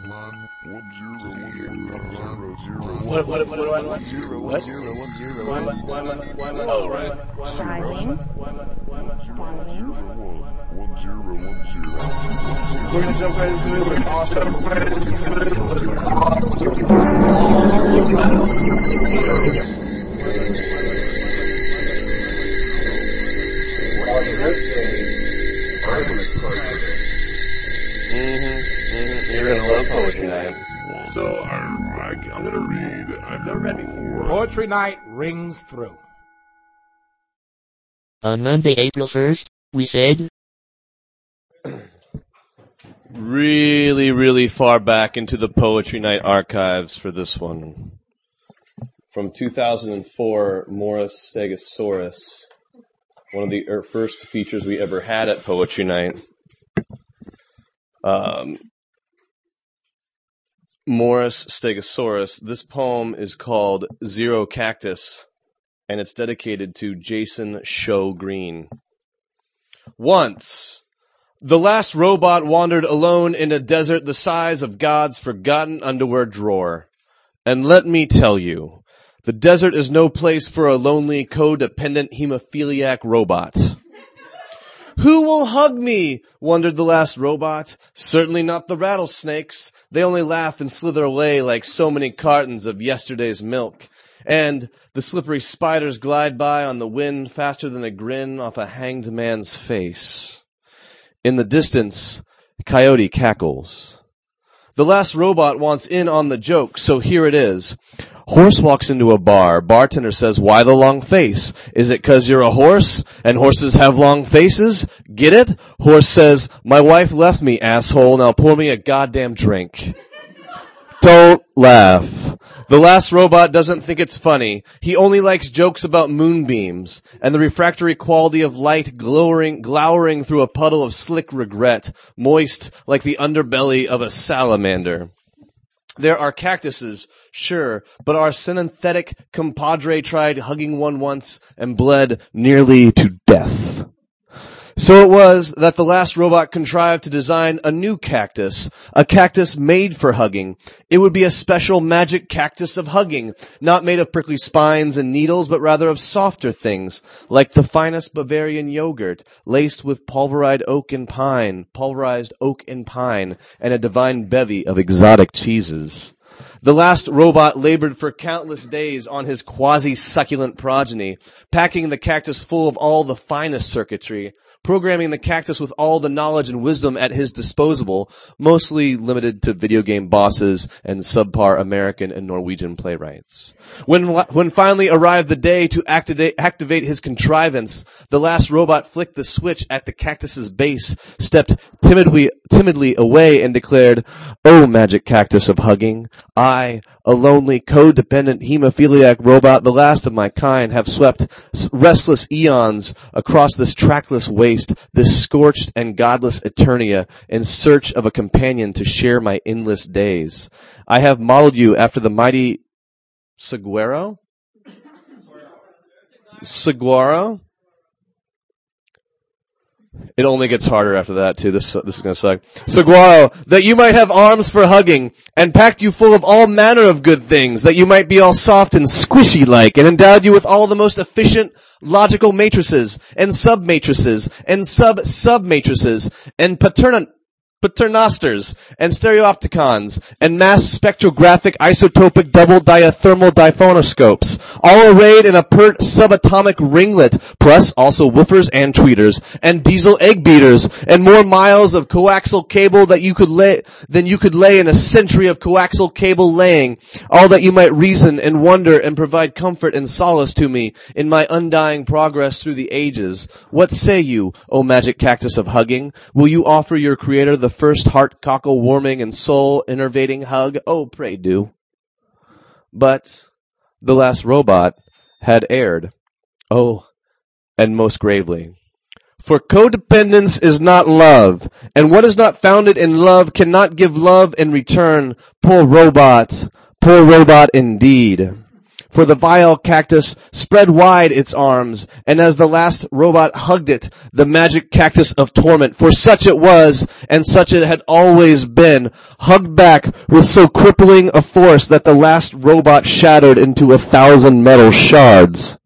What, what, what, what, what? What? Oh, right. Darling. Darling. We're gonna jump right into it. Awesome. You're poetry night. So I, I, I'm gonna read. I've never read before. Poetry night rings through. On Monday, April 1st, we said, Really, really far back into the Poetry Night archives for this one. From 2004, Morris Stegosaurus. One of the er, first features we ever had at Poetry Night. Um, Morris Stegosaurus. This poem is called Zero Cactus, and it's dedicated to Jason Show Green. Once, the last robot wandered alone in a desert the size of God's forgotten underwear drawer. And let me tell you, the desert is no place for a lonely, codependent hemophiliac robot. Who will hug me? wondered the last robot. Certainly not the rattlesnakes. They only laugh and slither away like so many cartons of yesterday's milk. And the slippery spiders glide by on the wind faster than a grin off a hanged man's face. In the distance, Coyote cackles. The last robot wants in on the joke, so here it is. Horse walks into a bar. Bartender says, why the long face? Is it cause you're a horse and horses have long faces? Get it? Horse says, my wife left me, asshole. Now pour me a goddamn drink. Don't laugh. The last robot doesn't think it's funny. He only likes jokes about moonbeams and the refractory quality of light glowering, glowering through a puddle of slick regret, moist like the underbelly of a salamander. There are cactuses, sure, but our synthetic compadre tried hugging one once and bled nearly to death. So it was that the last robot contrived to design a new cactus, a cactus made for hugging. It would be a special magic cactus of hugging, not made of prickly spines and needles, but rather of softer things, like the finest Bavarian yogurt, laced with pulverized oak and pine, pulverized oak and pine, and a divine bevy of exotic cheeses. The last robot labored for countless days on his quasi-succulent progeny, packing the cactus full of all the finest circuitry, programming the cactus with all the knowledge and wisdom at his disposal, mostly limited to video game bosses and subpar American and Norwegian playwrights. When, when finally arrived the day to activate, activate his contrivance, the last robot flicked the switch at the cactus's base, stepped timidly, timidly away and declared, Oh magic cactus of hugging, I, a lonely, codependent hemophiliac robot, the last of my kind, have swept restless eons across this trackless waste, this scorched and godless Eternia, in search of a companion to share my endless days. I have modeled you after the mighty Saguaro? Saguaro? It only gets harder after that too. This this is gonna suck. Saguaro, that you might have arms for hugging, and packed you full of all manner of good things, that you might be all soft and squishy like, and endowed you with all the most efficient logical matrices, and sub matrices, and sub sub matrices, and paternant paternosters, and stereopticons, and mass spectrographic isotopic double diathermal diphonoscopes, all arrayed in a pert subatomic ringlet, plus also woofers and tweeters, and diesel egg beaters, and more miles of coaxial cable that you could lay, than you could lay in a century of coaxial cable laying, all that you might reason and wonder and provide comfort and solace to me in my undying progress through the ages. What say you, O magic cactus of hugging? Will you offer your creator the first heart cockle warming and soul innervating hug? Oh, pray do. But the last robot had erred. Oh, and most gravely. For codependence is not love, and what is not founded in love cannot give love in return. Poor robot, poor robot indeed. For the vile cactus spread wide its arms, and as the last robot hugged it, the magic cactus of torment, for such it was, and such it had always been, hugged back with so crippling a force that the last robot shattered into a thousand metal shards.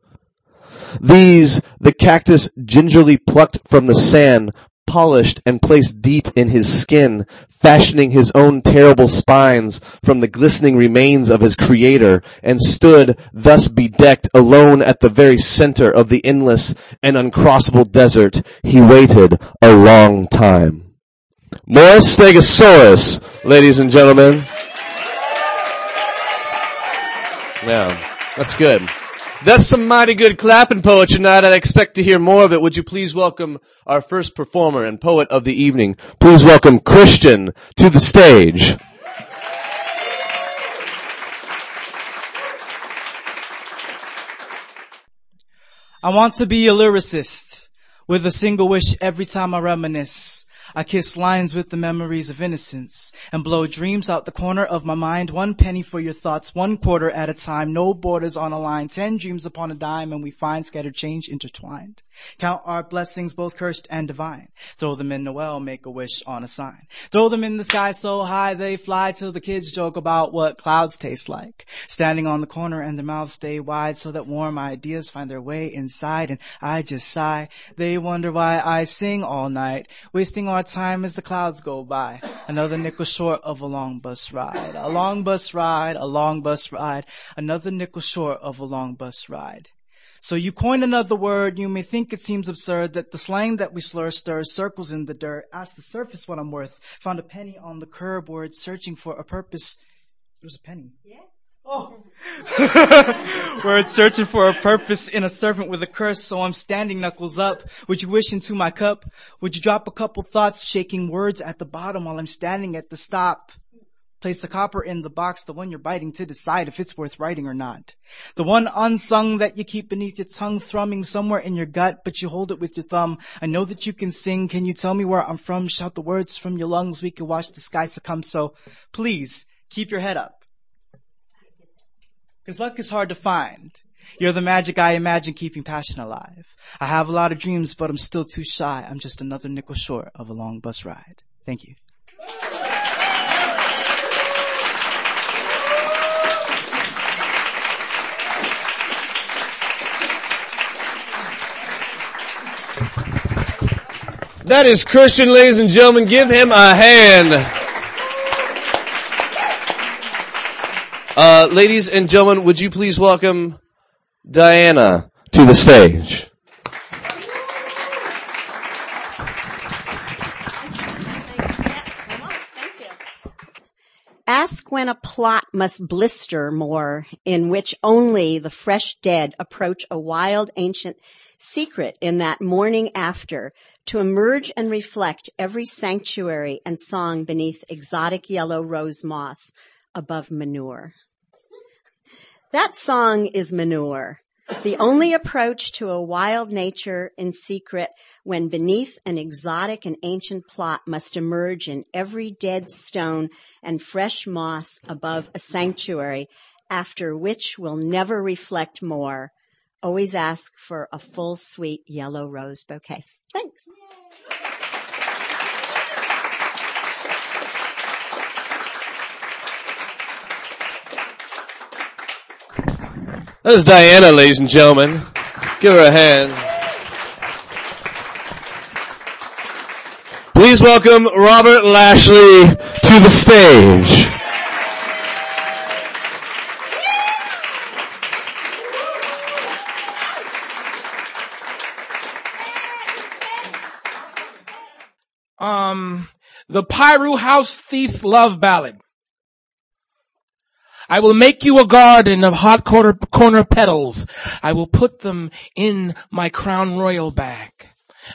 These the cactus gingerly plucked from the sand, polished and placed deep in his skin, fashioning his own terrible spines from the glistening remains of his creator, and stood thus bedecked alone at the very center of the endless and uncrossable desert. He waited a long time. Morris Stegosaurus, ladies and gentlemen. Yeah, that's good. That's some mighty good clapping poetry tonight. I'd expect to hear more of it. Would you please welcome our first performer and poet of the evening? Please welcome Christian to the stage. I want to be a lyricist with a single wish every time I reminisce. I kiss lines with the memories of innocence and blow dreams out the corner of my mind. One penny for your thoughts, one quarter at a time. No borders on a line. Ten dreams upon a dime and we find scattered change intertwined. Count our blessings, both cursed and divine. Throw them in the well, make a wish on a sign. Throw them in the sky so high they fly till the kids joke about what clouds taste like. Standing on the corner and their mouths stay wide so that warm ideas find their way inside and I just sigh. They wonder why I sing all night, wasting our time as the clouds go by. Another nickel short of a long bus ride. A long bus ride, a long bus ride. Another nickel short of a long bus ride. So you coin another word, you may think it seems absurd that the slang that we slur stirs circles in the dirt. Ask the surface what I'm worth. Found a penny on the curb, word searching for a purpose. It was a penny. Yeah. Oh. Word searching for a purpose in a servant with a curse, so I'm standing knuckles up. Would you wish into my cup? Would you drop a couple thoughts, shaking words at the bottom while I'm standing at the stop? Place a copper in the box, the one you're biting to decide if it's worth writing or not. The one unsung that you keep beneath your tongue thrumming somewhere in your gut, but you hold it with your thumb. I know that you can sing. Can you tell me where I'm from? Shout the words from your lungs. We can watch the sky succumb. So please keep your head up. Cause luck is hard to find. You're the magic I imagine keeping passion alive. I have a lot of dreams, but I'm still too shy. I'm just another nickel short of a long bus ride. Thank you. That is Christian, ladies and gentlemen. Give him a hand. Uh, ladies and gentlemen, would you please welcome Diana to the stage? Ask when a plot must blister more, in which only the fresh dead approach a wild ancient secret in that morning after to emerge and reflect every sanctuary and song beneath exotic yellow rose moss above manure. That song is manure. The only approach to a wild nature in secret when beneath an exotic and ancient plot must emerge in every dead stone and fresh moss above a sanctuary after which will never reflect more. Always ask for a full sweet yellow rose bouquet. Thanks. That is Diana, ladies and gentlemen. Give her a hand. Please welcome Robert Lashley to the stage. Um, the Piru House Thief's Love Ballad. I will make you a garden of hot corner, corner petals. I will put them in my crown royal bag.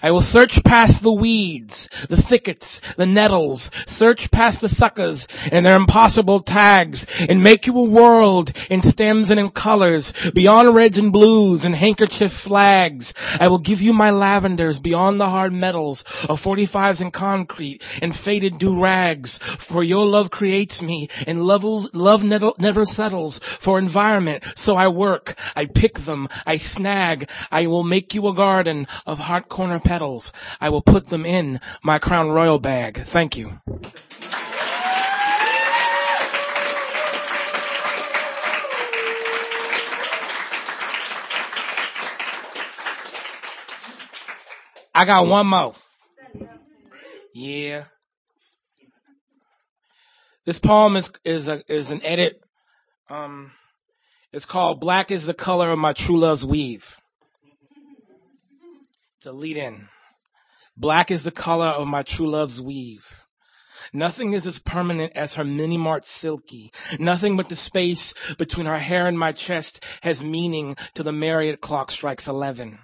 I will search past the weeds, the thickets, the nettles, search past the suckers and their impossible tags and make you a world in stems and in colors, beyond reds and blues and handkerchief flags. I will give you my lavenders beyond the hard metals of 45s and concrete and faded do rags. For your love creates me and love, love never, never settles for environment. So I work, I pick them, I snag, I will make you a garden of heart corner petals. I will put them in my Crown Royal bag. Thank you. I got one more. Yeah. This poem is is a is an edit. Um, it's called "Black is the Color of My True Love's Weave." To lead in, black is the color of my true love's weave. Nothing is as permanent as her mini mart silky. Nothing but the space between her hair and my chest has meaning till the Marriott clock strikes eleven.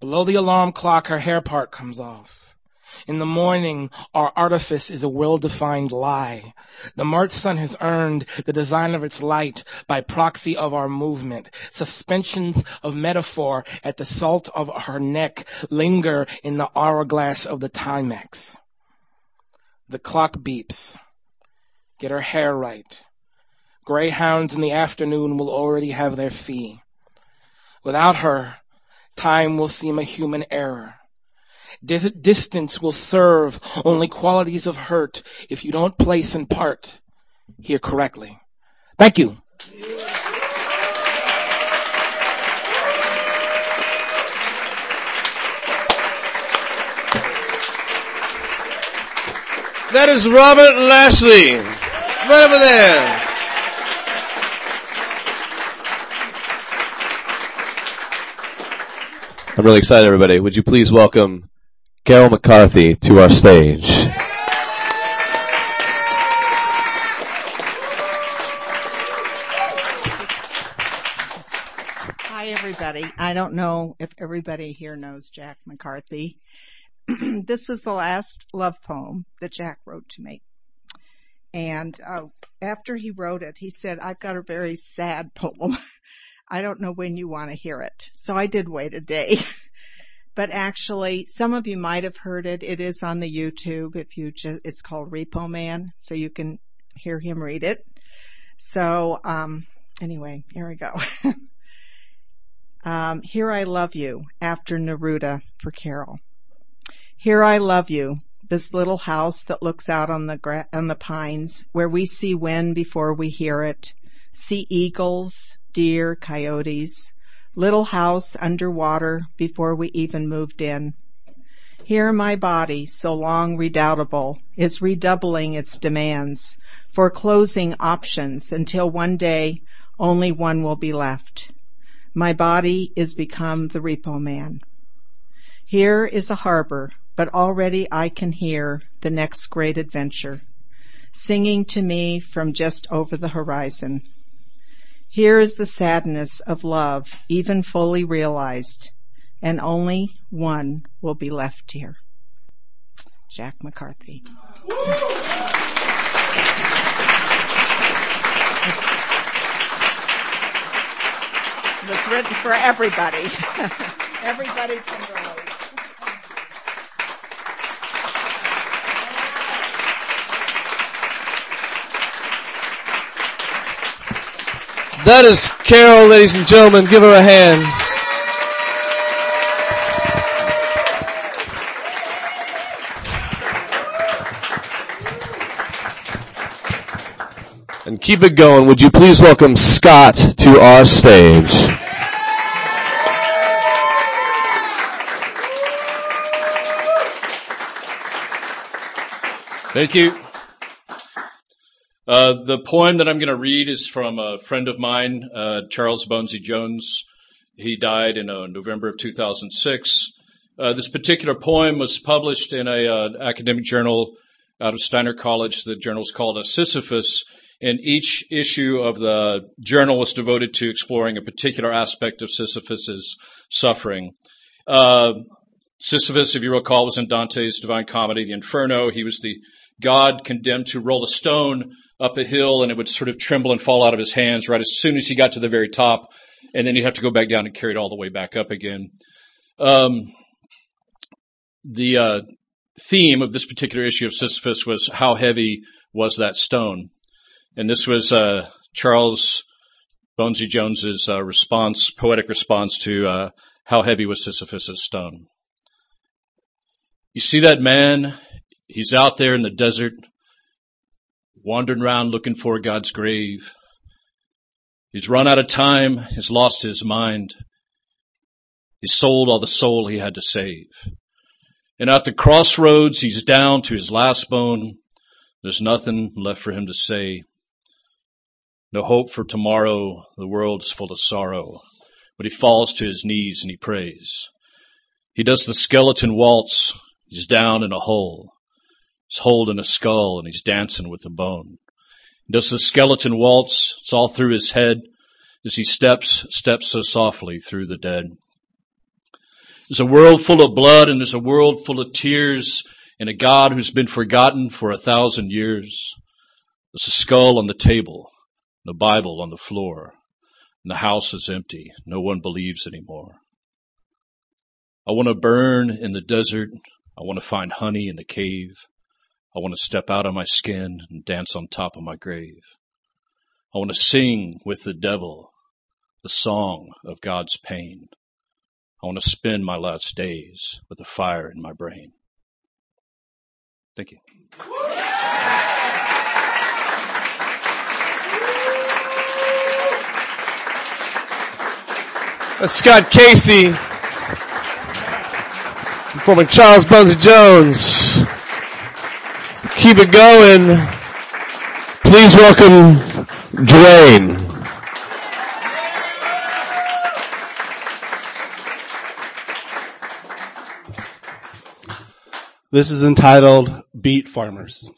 Below the alarm clock, her hair part comes off. In the morning, our artifice is a well-defined lie. The March sun has earned the design of its light by proxy of our movement. Suspensions of metaphor at the salt of her neck linger in the hourglass of the Timex. The clock beeps. Get her hair right. Greyhounds in the afternoon will already have their fee. Without her, time will seem a human error. Dis- distance will serve only qualities of hurt if you don't place and part here correctly. Thank you. That is Robert Lashley. Right over there. I'm really excited, everybody. Would you please welcome Carol McCarthy to our stage? Hi, everybody. I don't know if everybody here knows Jack McCarthy. this was the last love poem that Jack wrote to me. And uh, after he wrote it, he said, I've got a very sad poem. I don't know when you want to hear it. So I did wait a day. but actually, some of you might have heard it. It is on the YouTube if you just, it's called Repo Man. So you can hear him read it. So, um, anyway, here we go. um, Here I Love You after Neruda for Carol. Here I love you, this little house that looks out on the gra- on the pines where we see wind before we hear it, see eagles, deer, coyotes, little house underwater before we even moved in. Here my body, so long redoubtable, is redoubling its demands, foreclosing options until one day only one will be left. My body is become the repo man. Here is a harbor, but already I can hear the next great adventure, singing to me from just over the horizon. Here is the sadness of love, even fully realized, and only one will be left here. Jack McCarthy. It was written for everybody. everybody can relate. That is Carol, ladies and gentlemen. Give her a hand. And keep it going. Would you please welcome Scott to our stage? Thank you. Uh, the poem that I'm going to read is from a friend of mine, uh, Charles Bonesy Jones. He died in uh, November of 2006. Uh, this particular poem was published in a uh, academic journal out of Steiner College. The journal is called a Sisyphus, and each issue of the journal was devoted to exploring a particular aspect of Sisyphus's suffering. Uh, Sisyphus, if you recall, was in Dante's Divine Comedy, the Inferno. He was the god condemned to roll a stone up a hill and it would sort of tremble and fall out of his hands right as soon as he got to the very top. And then he'd have to go back down and carry it all the way back up again. Um, the uh, theme of this particular issue of Sisyphus was how heavy was that stone? And this was uh, Charles Bonesy Jones's uh, response, poetic response to uh, how heavy was Sisyphus' stone. You see that man? He's out there in the desert, wandering around looking for God's grave. He's run out of time. He's lost his mind. He's sold all the soul he had to save. And at the crossroads, he's down to his last bone. There's nothing left for him to say. No hope for tomorrow. The world is full of sorrow. But he falls to his knees and he prays. He does the skeleton waltz. He's down in a hole. He's holding a skull and he's dancing with a bone. He does the skeleton waltz. It's all through his head as he steps, steps so softly through the dead. There's a world full of blood and there's a world full of tears and a God who's been forgotten for a thousand years. There's a skull on the table, the Bible on the floor, and the house is empty. No one believes anymore. I want to burn in the desert. I want to find honey in the cave. I want to step out of my skin and dance on top of my grave. I want to sing with the devil the song of God's pain. I want to spend my last days with a fire in my brain. Thank you. That's Scott Casey performing Charles Bonesy Jones. Keep it going. Please welcome Dwayne. This is entitled Beet Farmers.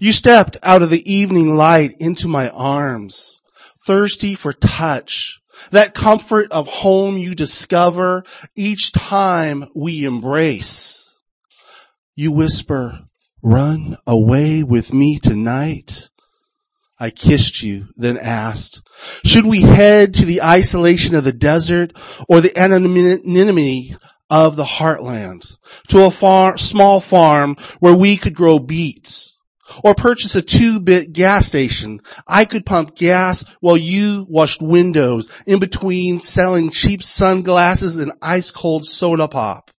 You stepped out of the evening light into my arms, thirsty for touch, that comfort of home you discover each time we embrace. You whisper, run away with me tonight. I kissed you, then asked, should we head to the isolation of the desert or the anonymity of the heartland to a far, small farm where we could grow beets or purchase a two-bit gas station. I could pump gas while you washed windows in between selling cheap sunglasses and ice cold soda pop.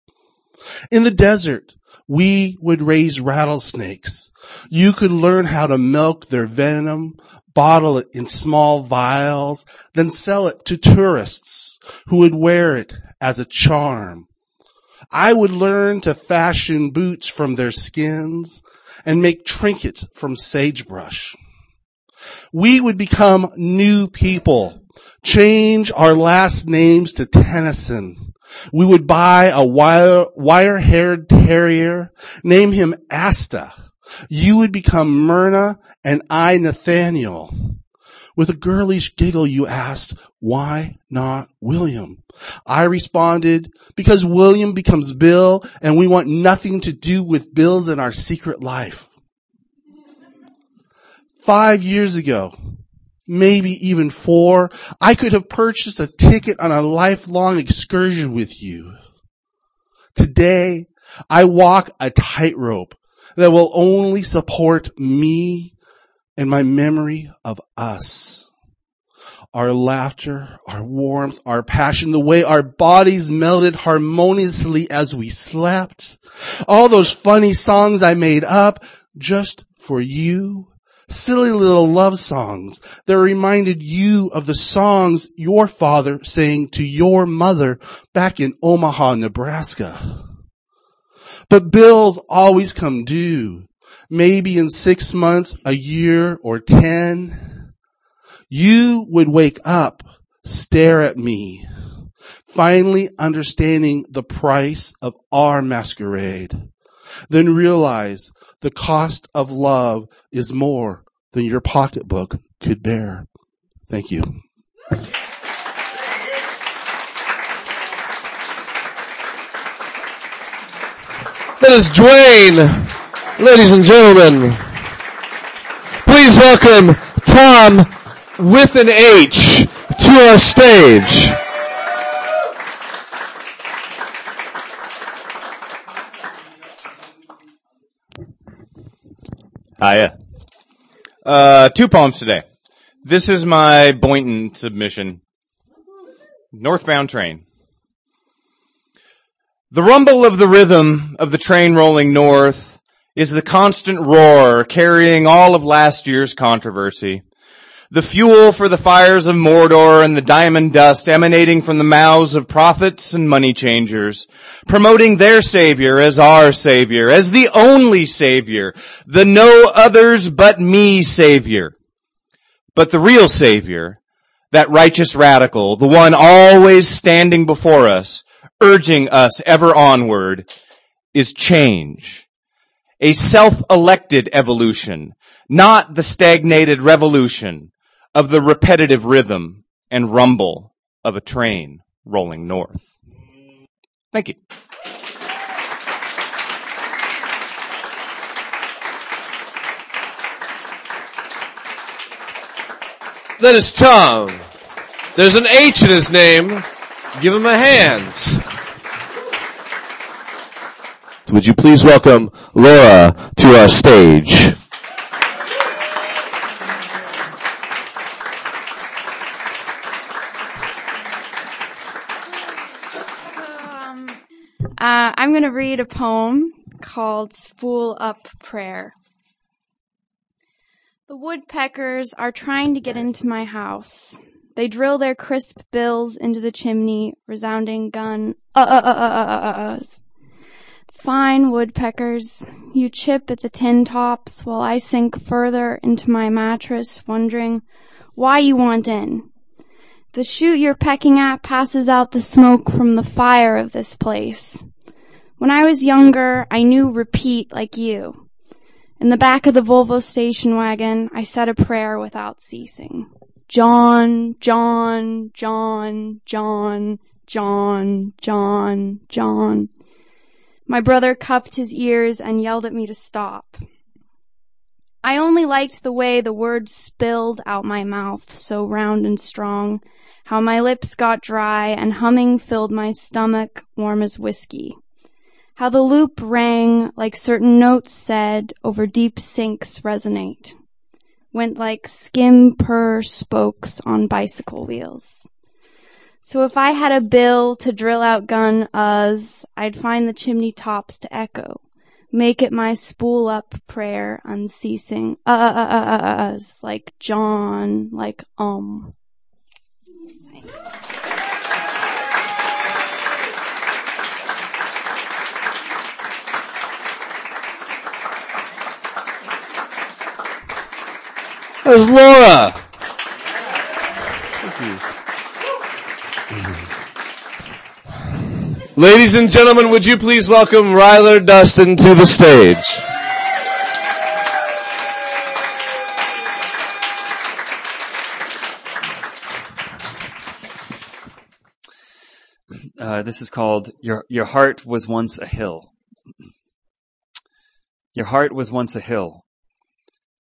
In the desert, we would raise rattlesnakes. You could learn how to milk their venom, bottle it in small vials, then sell it to tourists who would wear it as a charm. I would learn to fashion boots from their skins and make trinkets from sagebrush. We would become new people, change our last names to Tennyson. We would buy a wire, wire-haired terrier, name him Asta. You would become Myrna and I Nathaniel. With a girlish giggle, you asked, why not William? I responded, because William becomes Bill and we want nothing to do with Bills in our secret life. Five years ago, maybe even four, I could have purchased a ticket on a lifelong excursion with you. Today, I walk a tightrope that will only support me and my memory of us. Our laughter, our warmth, our passion, the way our bodies melted harmoniously as we slept. All those funny songs I made up just for you. Silly little love songs that reminded you of the songs your father sang to your mother back in Omaha, Nebraska. But bills always come due maybe in six months, a year, or ten, you would wake up, stare at me, finally understanding the price of our masquerade, then realize the cost of love is more than your pocketbook could bear. Thank you. That is Dwayne. Ladies and gentlemen, please welcome Tom with an H to our stage. Hiya. Uh, two poems today. This is my Boynton submission. Northbound train. The rumble of the rhythm of the train rolling north is the constant roar carrying all of last year's controversy. The fuel for the fires of Mordor and the diamond dust emanating from the mouths of prophets and money changers, promoting their savior as our savior, as the only savior, the no others but me savior. But the real savior, that righteous radical, the one always standing before us, urging us ever onward, is change. A self-elected evolution, not the stagnated revolution of the repetitive rhythm and rumble of a train rolling north. Thank you. That is Tom. There's an H in his name. Give him a hand. Would you please welcome Laura to our stage? Uh, I'm going to read a poem called Spool Up Prayer. The woodpeckers are trying to get into my house. They drill their crisp bills into the chimney, resounding gun uh uh uh uh uh uh uhs. Fine woodpeckers, you chip at the tin tops while I sink further into my mattress, wondering why you want in. The chute you're pecking at passes out the smoke from the fire of this place. When I was younger, I knew repeat like you. In the back of the Volvo station wagon, I said a prayer without ceasing. John, John, John, John, John, John, John. My brother cupped his ears and yelled at me to stop. I only liked the way the words spilled out my mouth, so round and strong, how my lips got dry and humming filled my stomach warm as whiskey. How the loop rang like certain notes said over deep sinks resonate. Went like skim purr spokes on bicycle wheels. So if I had a bill to drill out gun uhs, I'd find the chimney tops to echo. Make it my spool up prayer unceasing. Uh, uh, uh, uh, uh, like John, like um. There's Laura. Ladies and gentlemen, would you please welcome Ryler Dustin to the stage? Uh, this is called Your, Your Heart Was Once a Hill. Your heart was once a hill.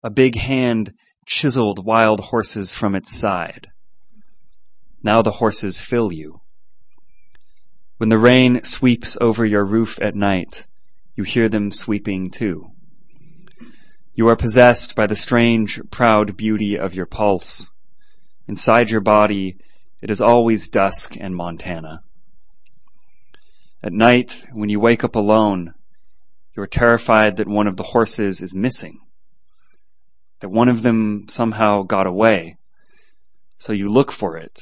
A big hand chiseled wild horses from its side. Now the horses fill you. When the rain sweeps over your roof at night, you hear them sweeping too. You are possessed by the strange, proud beauty of your pulse. Inside your body, it is always dusk and Montana. At night, when you wake up alone, you are terrified that one of the horses is missing, that one of them somehow got away. So you look for it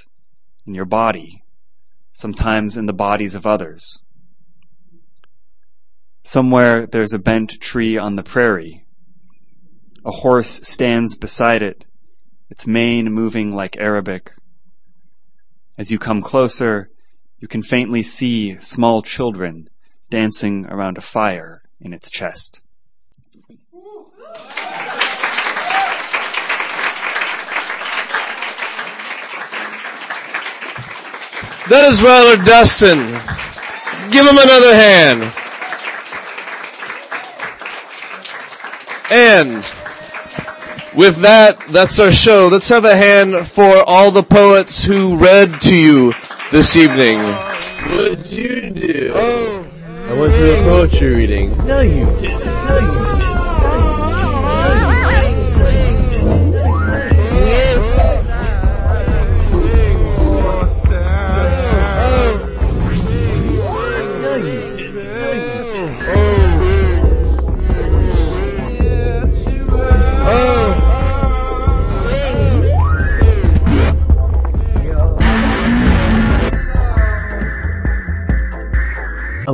in your body, sometimes in the bodies of others. Somewhere there's a bent tree on the prairie. A horse stands beside it, its mane moving like Arabic. As you come closer, you can faintly see small children dancing around a fire in its chest. That is Brother Dustin. Give him another hand. And with that, that's our show. Let's have a hand for all the poets who read to you this evening. What'd you do? I went to a poetry reading. No, you didn't. No, you didn't.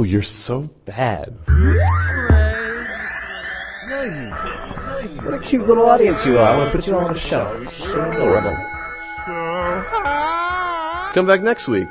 Oh, you're so bad. What a cute little audience you are. I want to put you on a shelf. Come back next week.